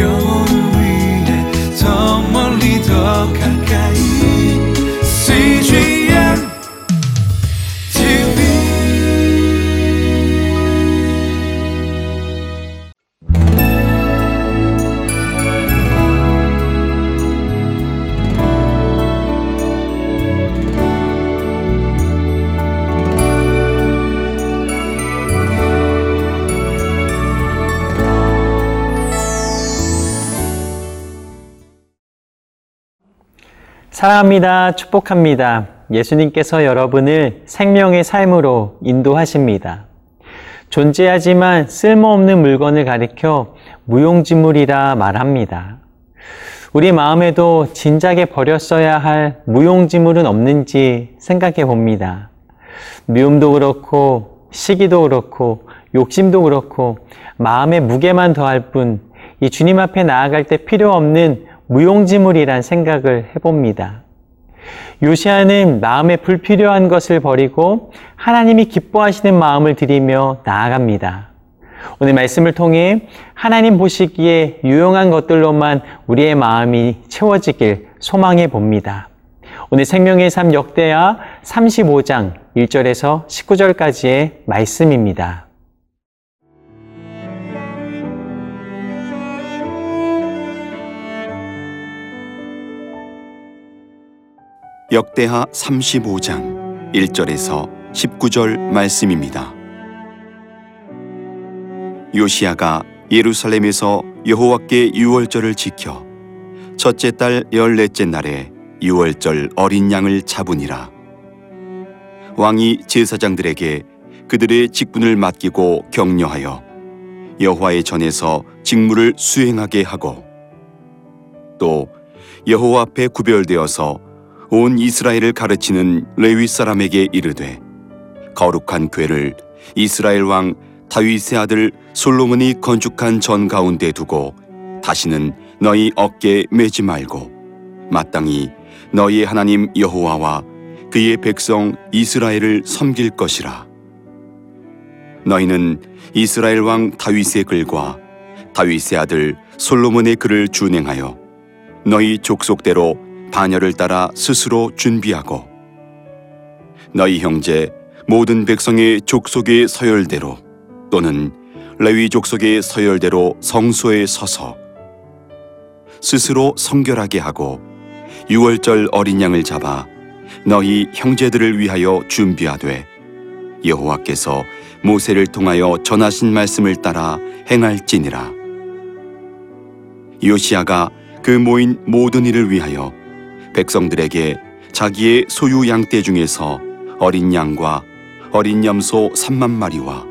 영 사랑합니다. 축복합니다. 예수님께서 여러분을 생명의 삶으로 인도하십니다. 존재하지만 쓸모없는 물건을 가리켜 무용지물이라 말합니다. 우리 마음에도 진작에 버렸어야 할 무용지물은 없는지 생각해 봅니다. 미움도 그렇고, 시기도 그렇고, 욕심도 그렇고, 마음의 무게만 더할 뿐, 이 주님 앞에 나아갈 때 필요 없는 무용지물이란 생각을 해봅니다. 요시아는 마음에 불필요한 것을 버리고 하나님이 기뻐하시는 마음을 드리며 나아갑니다. 오늘 말씀을 통해 하나님 보시기에 유용한 것들로만 우리의 마음이 채워지길 소망해 봅니다. 오늘 생명의 삶 역대하 35장 1절에서 19절까지의 말씀입니다. 역대하 35장 1절에서 19절 말씀입니다. 요시아가 예루살렘에서 여호와께 유월절을 지켜 첫째 달 열넷째 날에 유월절 어린 양을 잡으니라. 왕이 제사장들에게 그들의 직분을 맡기고 격려하여 여호와의 전에서 직무를 수행하게 하고 또 여호와 앞에 구별되어서 온 이스라엘을 가르치는 레위 사람에게 이르되 거룩한 궤를 이스라엘 왕 다윗의 아들 솔로몬이 건축한 전 가운데 두고 다시는 너희 어깨에 매지 말고 마땅히 너희 하나님 여호와와 그의 백성 이스라엘을 섬길 것이라. 너희는 이스라엘 왕 다윗의 글과 다윗의 아들 솔로몬의 글을 준행하여 너희 족속대로 반열을 따라 스스로 준비하고 너희 형제 모든 백성의 족속의 서열대로 또는 레위 족속의 서열대로 성소에 서서 스스로 성결하게 하고 유월절 어린 양을 잡아 너희 형제들을 위하여 준비하되 여호와께서 모세를 통하여 전하신 말씀을 따라 행할지니라. 요시아가 그 모인 모든 일을 위하여 백성들에게 자기의 소유 양떼 중에서 어린 양과 어린 염소 3만 마리와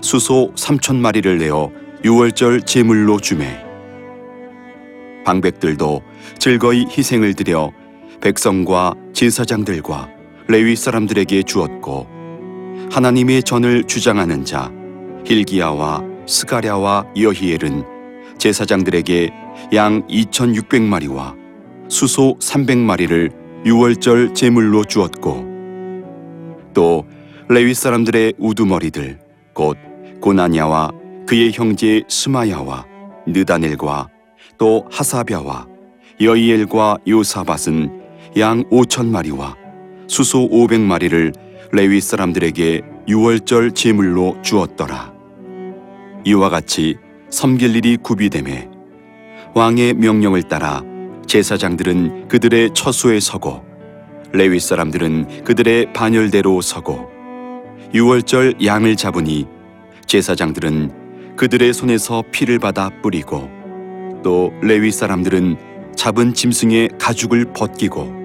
수소 3천 마리를 내어 유월절 제물로 주매. 방백들도 즐거이 희생을 드려 백성과 제사장들과 레위 사람들에게 주었고 하나님의 전을 주장하는 자 힐기야와 스가랴와 여히엘은 제사장들에게 양 2,600마리와 수소 300마리를 유월절 제물로 주었고 또 레위 사람들의 우두머리들 곧 고나냐와 그의 형제 스마야와 느다넬과 또 하사벼와 여이엘과 요사밧은 양 5천 마리와 수소 500마리를 레위 사람들에게 유월절 제물로 주었더라. 이와 같이 섬길 일이 구비됨에 왕의 명령을 따라 제사장들은 그들의 처소에 서고 레위 사람들은 그들의 반열대로 서고 유월절 양을 잡으니 제사장들은 그들의 손에서 피를 받아 뿌리고 또 레위 사람들은 잡은 짐승의 가죽을 벗기고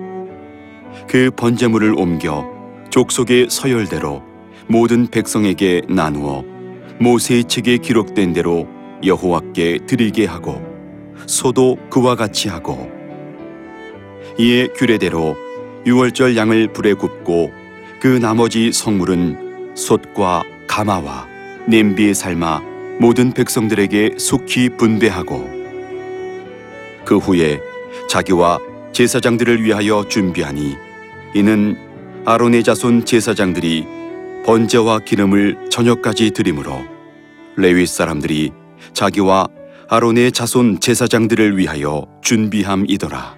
그 번제물을 옮겨 족속의 서열대로 모든 백성에게 나누어 모세의 책에 기록된 대로 여호와께 드리게 하고 소도 그와 같이 하고 이에 규례대로 유월절 양을 불에 굽고 그 나머지 성물은 솥과 가마와 냄비에 삶아 모든 백성들에게 속히 분배하고 그 후에 자기와 제사장들을 위하여 준비하니 이는 아론의 자손 제사장들이 번제와 기름을 저녁까지 드림으로 레위 사람들이 자기와 아론의 자손 제사장들을 위하여 준비함이더라.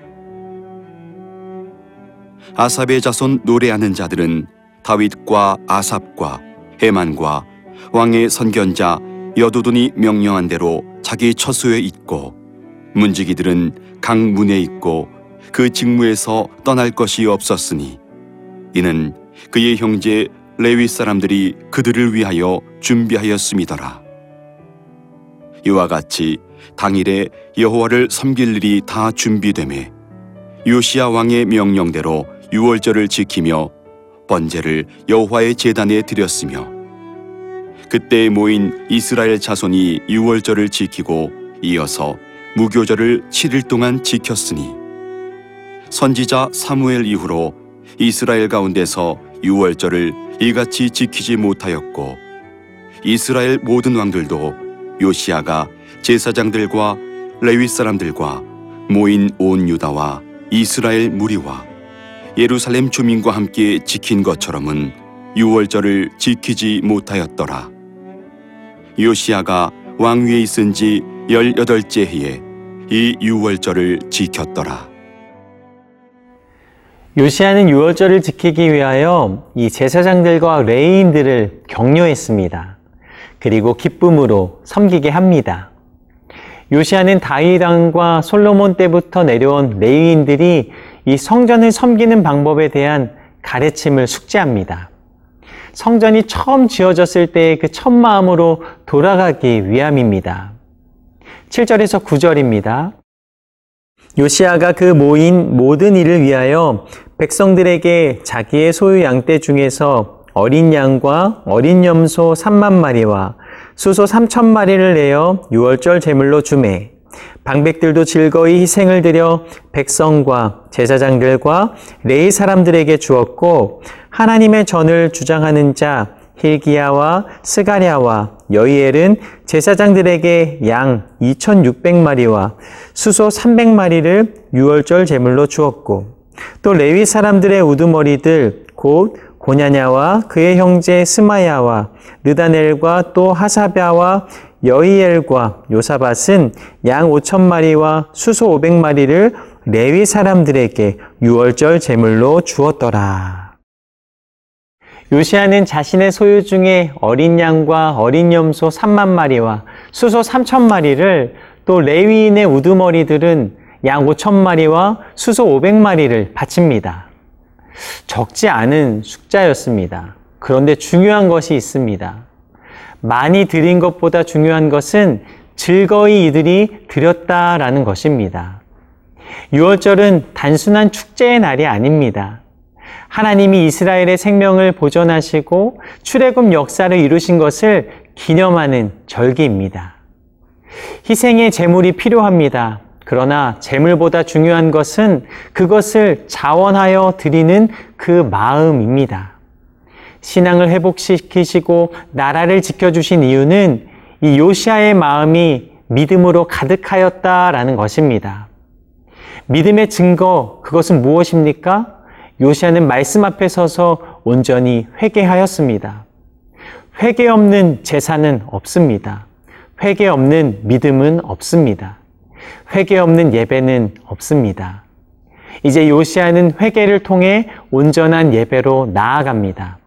아삽의 자손 노래하는 자들은 다윗과 아삽과 해만과 왕의 선견자 여도돈이 명령한 대로 자기 처소에 있고 문지기들은 각 문에 있고 그 직무에서 떠날 것이 없었으니 이는 그의 형제 레위 사람들이 그들을 위하여 준비하였음이더라. 이와 같이 당일에 여호와를 섬길 일이 다 준비되매 요시야 왕의 명령대로 유월절을 지키며 번제를 여호와의 제단에 드렸으며 그때 모인 이스라엘 자손이 유월절을 지키고 이어서 무교절을 7일 동안 지켰으니 선지자 사무엘 이후로 이스라엘 가운데서 유월절을 이같이 지키지 못하였고 이스라엘 모든 왕들도 요시아가 제사장들과 레위 사람들과 모인 온 유다와 이스라엘 무리와 예루살렘 주민과 함께 지킨 것처럼은 유월절을 지키지 못하였더라. 요시아가 왕위에 있은 지 열여덟째 해에 이 유월절을 지켰더라. 요시아는 유월절을 지키기 위하여 이 제사장들과 레이인들을 격려했습니다. 그리고 기쁨으로 섬기게 합니다. 요시아는 다윗 왕과 솔로몬 때부터 내려온 레이인들이 이 성전을 섬기는 방법에 대한 가르침을 숙지합니다. 성전이 처음 지어졌을 때의 그 첫 마음으로 돌아가기 위함입니다. 7절에서 9절입니다. 요시아가 그 모인 모든 일을 위하여 백성들에게 자기의 소유 양떼 중에서 어린 양과 어린 염소 3만 마리와 수소 3천 마리를 내어 유월절 제물로 주매. 방백들도 즐거이 희생을 드려 백성과 제사장들과 레이 사람들에게 주었고 하나님의 전을 주장하는 자 힐기야와 스가랴와 여이엘은 제사장들에게 양 2,600마리와 수소 300마리를 유월절 제물로 주었고 또 레위 사람들의 우두머리들 곧 고냐냐와 그의 형제 스마야와 느다넬과 또 하사랴와 여이엘과 요사밭은 양 5천 마리와 수소 500마리를 레위 사람들에게 유월절 제물로 주었더라. 요시아는 자신의 소유 중에 어린 양과 어린 염소 3만 마리와 수소 3천 마리를 또 레위인의 우두머리들은 양 5천 마리와 수소 500마리를 바칩니다. 적지 않은 숫자였습니다. 그런데 중요한 것이 있습니다. 많이 드린 것보다 중요한 것은 즐거이 이들이 드렸다라는 것입니다. 6월절은 단순한 축제의 날이 아닙니다. 하나님이 이스라엘의 생명을 보존하시고 출애굽 역사를 이루신 것을 기념하는 절기입니다. 희생의 제물이 필요합니다. 그러나 재물보다 중요한 것은 그것을 자원하여 드리는 그 마음입니다. 신앙을 회복시키시고 나라를 지켜주신 이유는 이 요시아의 마음이 믿음으로 가득하였다라는 것입니다. 믿음의 증거, 그것은 무엇입니까? 요시아는 말씀 앞에 서서 온전히 회개하였습니다. 회개 없는 제사는 없습니다. 회개 없는 믿음은 없습니다. 회개 없는 예배는 없습니다. 이제 요시아는 회개를 통해 온전한 예배로 나아갑니다.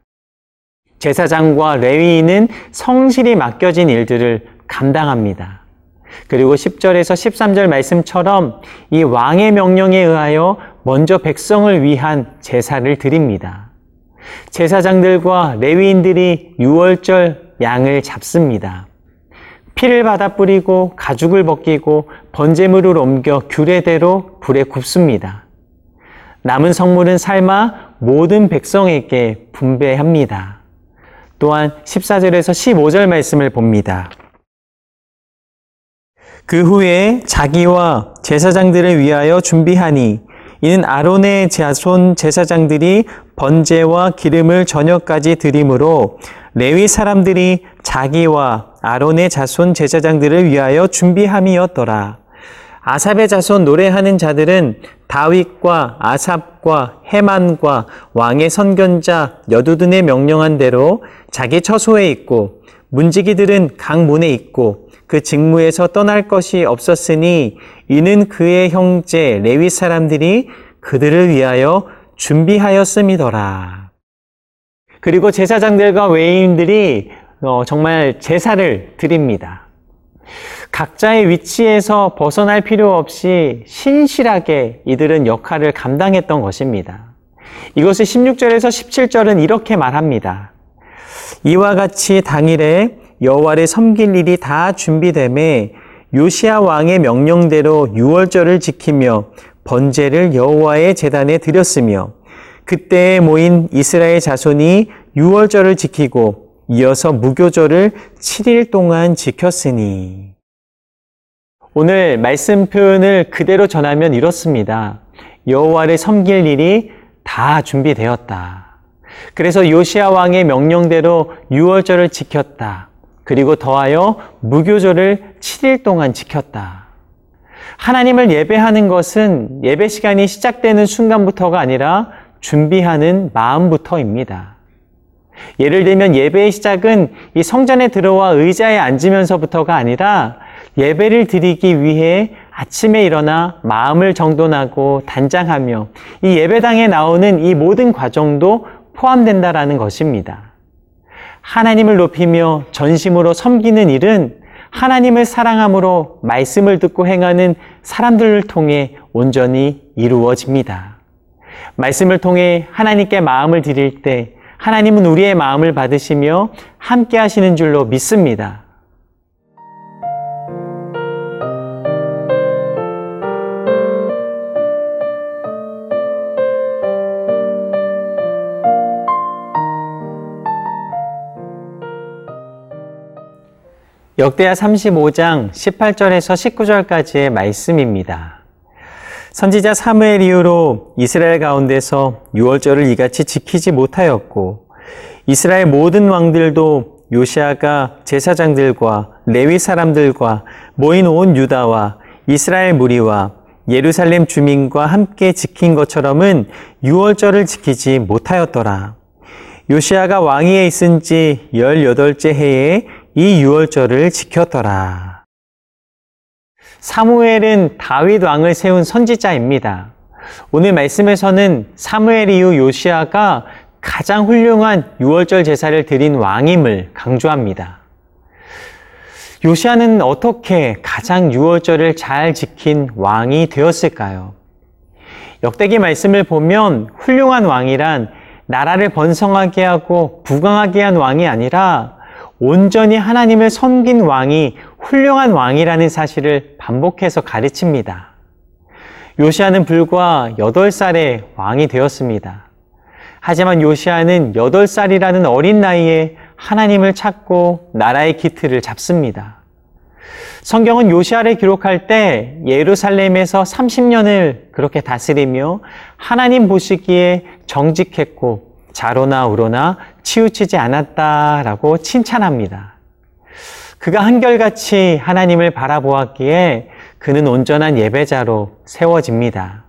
제사장과 레위인은 성실히 맡겨진 일들을 감당합니다. 그리고 10절에서 13절 말씀처럼 이 왕의 명령에 의하여 먼저 백성을 위한 제사를 드립니다. 제사장들과 레위인들이 6월절 양을 잡습니다. 피를 받아 뿌리고 가죽을 벗기고 번제물을 옮겨 규례대로 불에 굽습니다. 남은 성물은 삶아 모든 백성에게 분배합니다. 또한 14절에서 15절 말씀을 봅니다. 그 후에 자기와 제사장들을 위하여 준비하니 이는 아론의 자손 제사장들이 번제와 기름을 저녁까지 드림으로 레위 사람들이 자기와 아론의 자손 제사장들을 위하여 준비함이었더라. 아삽의 자손 노래하는 자들은 다윗과 아삽과 해만과 왕의 선견자 여두둔의 명령한 대로 자기 처소에 있고 문지기들은 각 문에 있고 그 직무에서 떠날 것이 없었으니 이는 그의 형제 레위 사람들이 그들을 위하여 준비하였음이더라. 그리고 제사장들과 외인들이 어, 정말 제사를 드립니다. 각자의 위치에서 벗어날 필요 없이 신실하게 이들은 역할을 감당했던 것입니다. 이것을 16절에서 17절은 이렇게 말합니다. 이와 같이 당일에 여호와를 섬길 일이 다 준비됨에 요시아 왕의 명령대로 유월절을 지키며 번제를 여호와의 제단에 드렸으며 그때에 모인 이스라엘 자손이 유월절을 지키고 이어서 무교절을 7일 동안 지켰으니 오늘 말씀 표현을 그대로 전하면 이렇습니다. 여호와를 섬길 일이 다 준비되었다. 그래서 요시아 왕의 명령대로 유월절을 지켰다. 그리고 더하여 무교절을 7일 동안 지켰다. 하나님을 예배하는 것은 예배 시간이 시작되는 순간부터가 아니라 준비하는 마음부터입니다. 예를 들면 예배의 시작은 이 성전에 들어와 의자에 앉으면서부터가 아니라 예배를 드리기 위해 아침에 일어나 마음을 정돈하고 단장하며 이 예배당에 나오는 이 모든 과정도 포함된다라는 것입니다. 하나님을 높이며 전심으로 섬기는 일은 하나님을 사랑함으로 말씀을 듣고 행하는 사람들을 통해 온전히 이루어집니다. 말씀을 통해 하나님께 마음을 드릴 때 하나님은 우리의 마음을 받으시며 함께 하시는 줄로 믿습니다. 역대하 35장 18절에서 19절까지의 말씀입니다. 선지자 사무엘 이후로 이스라엘 가운데서 유월절을 이같이 지키지 못하였고 이스라엘 모든 왕들도 요시아가 제사장들과 레위 사람들과 모인 온 유다와 이스라엘 무리와 예루살렘 주민과 함께 지킨 것처럼은 유월절을 지키지 못하였더라. 요시아가 왕위에 있은 지 18째 해에 이 유월절을 지켰더라. 사무엘은 다윗 왕을 세운 선지자입니다. 오늘 말씀에서는 사무엘 이후 요시아가 가장 훌륭한 유월절 제사를 드린 왕임을 강조합니다. 요시아는 어떻게 가장 유월절을 잘 지킨 왕이 되었을까요? 역대기 말씀을 보면 훌륭한 왕이란 나라를 번성하게 하고 부강하게 한 왕이 아니라 온전히 하나님을 섬긴 왕이 훌륭한 왕이라는 사실을 반복해서 가르칩니다. 요시아는 불과 8살에 왕이 되었습니다. 하지만 요시아는 8살이라는 어린 나이에 하나님을 찾고 나라의 기틀을 잡습니다. 성경은 요시아를 기록할 때 예루살렘에서 30년을 그렇게 다스리며 하나님 보시기에 정직했고 자로나 우로나 치우치지 않았다라고 칭찬합니다. 그가 한결같이 하나님을 바라보았기에 그는 온전한 예배자로 세워집니다.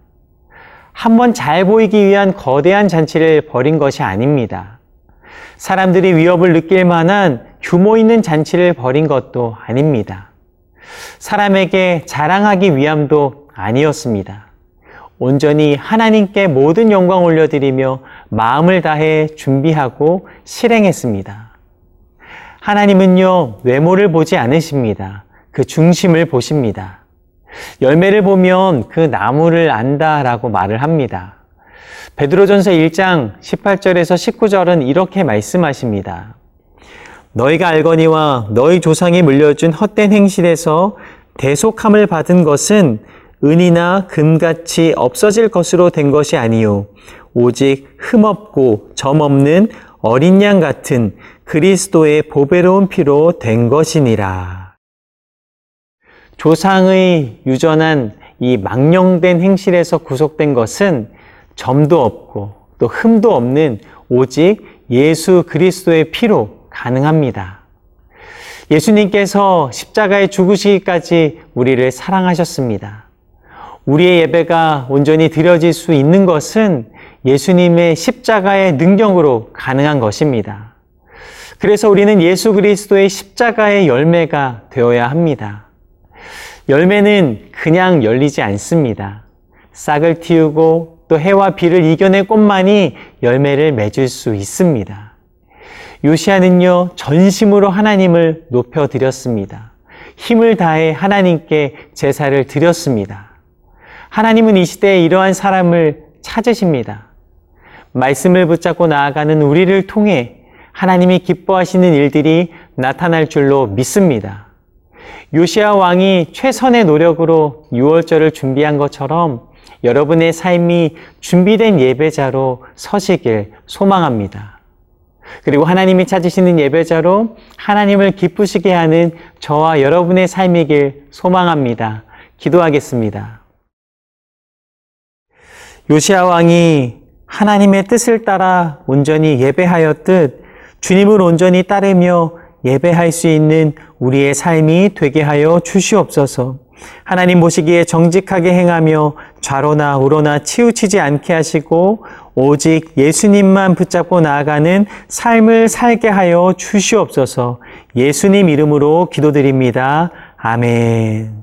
한번 잘 보이기 위한 거대한 잔치를 벌인 것이 아닙니다. 사람들이 위협을 느낄 만한 규모 있는 잔치를 벌인 것도 아닙니다. 사람에게 자랑하기 위함도 아니었습니다. 온전히 하나님께 모든 영광 올려드리며 마음을 다해 준비하고 실행했습니다. 하나님은요, 외모를 보지 않으십니다. 그 중심을 보십니다. 열매를 보면 그 나무를 안다라고 말을 합니다. 베드로전서 1장 18절에서 19절은 이렇게 말씀하십니다. 너희가 알거니와 너희 조상이 물려준 헛된 행실에서 대속함을 받은 것은 은이나 금같이 없어질 것으로 된 것이 아니요 오직 흠없고 점없는 어린 양 같은 그리스도의 보배로운 피로 된 것이니라. 조상의 유전한 이 망령된 행실에서 구속된 것은 점도 없고 또 흠도 없는 오직 예수 그리스도의 피로 가능합니다. 예수님께서 십자가에 죽으시기까지 우리를 사랑하셨습니다. 우리의 예배가 온전히 드려질 수 있는 것은 예수님의 십자가의 능력으로 가능한 것입니다. 그래서 우리는 예수 그리스도의 십자가의 열매가 되어야 합니다. 열매는 그냥 열리지 않습니다. 싹을 틔우고 또 해와 비를 이겨낸 꽃만이 열매를 맺을 수 있습니다. 요시아는요, 전심으로 하나님을 높여드렸습니다. 힘을 다해 하나님께 제사를 드렸습니다. 하나님은 이 시대에 이러한 사람을 찾으십니다. 말씀을 붙잡고 나아가는 우리를 통해 하나님이 기뻐하시는 일들이 나타날 줄로 믿습니다. 요시아 왕이 최선의 노력으로 6월절을 준비한 것처럼 여러분의 삶이 준비된 예배자로 서시길 소망합니다. 그리고 하나님이 찾으시는 예배자로 하나님을 기쁘시게 하는 저와 여러분의 삶이길 소망합니다. 기도하겠습니다. 요시아 왕이 하나님의 뜻을 따라 온전히 예배하였듯 주님을 온전히 따르며 예배할 수 있는 우리의 삶이 되게 하여 주시옵소서. 하나님 보시기에 정직하게 행하며 좌로나 우로나 치우치지 않게 하시고 오직 예수님만 붙잡고 나아가는 삶을 살게 하여 주시옵소서. 예수님 이름으로 기도드립니다. 아멘.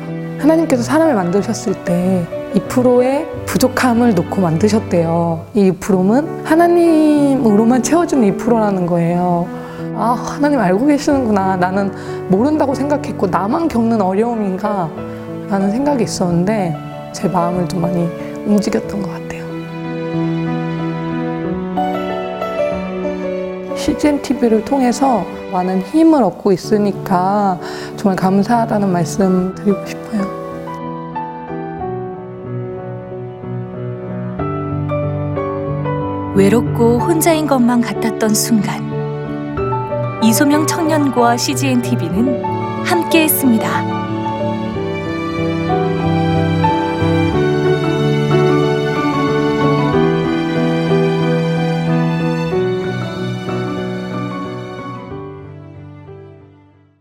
하나님께서 사람을 만드셨을 때 2%의 부족함을 놓고 만드셨대요. 이 2%는 하나님으로만 채워주는 2%라는 거예요. 아, 하나님 알고 계시는구나. 나는 모른다고 생각했고, 나만 겪는 어려움인가? 라는 생각이 있었는데, 제 마음을 좀 많이 움직였던 것 같아요. CGN TV를 통해서 많은 힘을 얻고 있으니까 정말 감사하다는 말씀 드리고 싶어요. 외롭고 혼자인 것만 같았던 순간 이소명 청년과 CGN TV는 함께했습니다.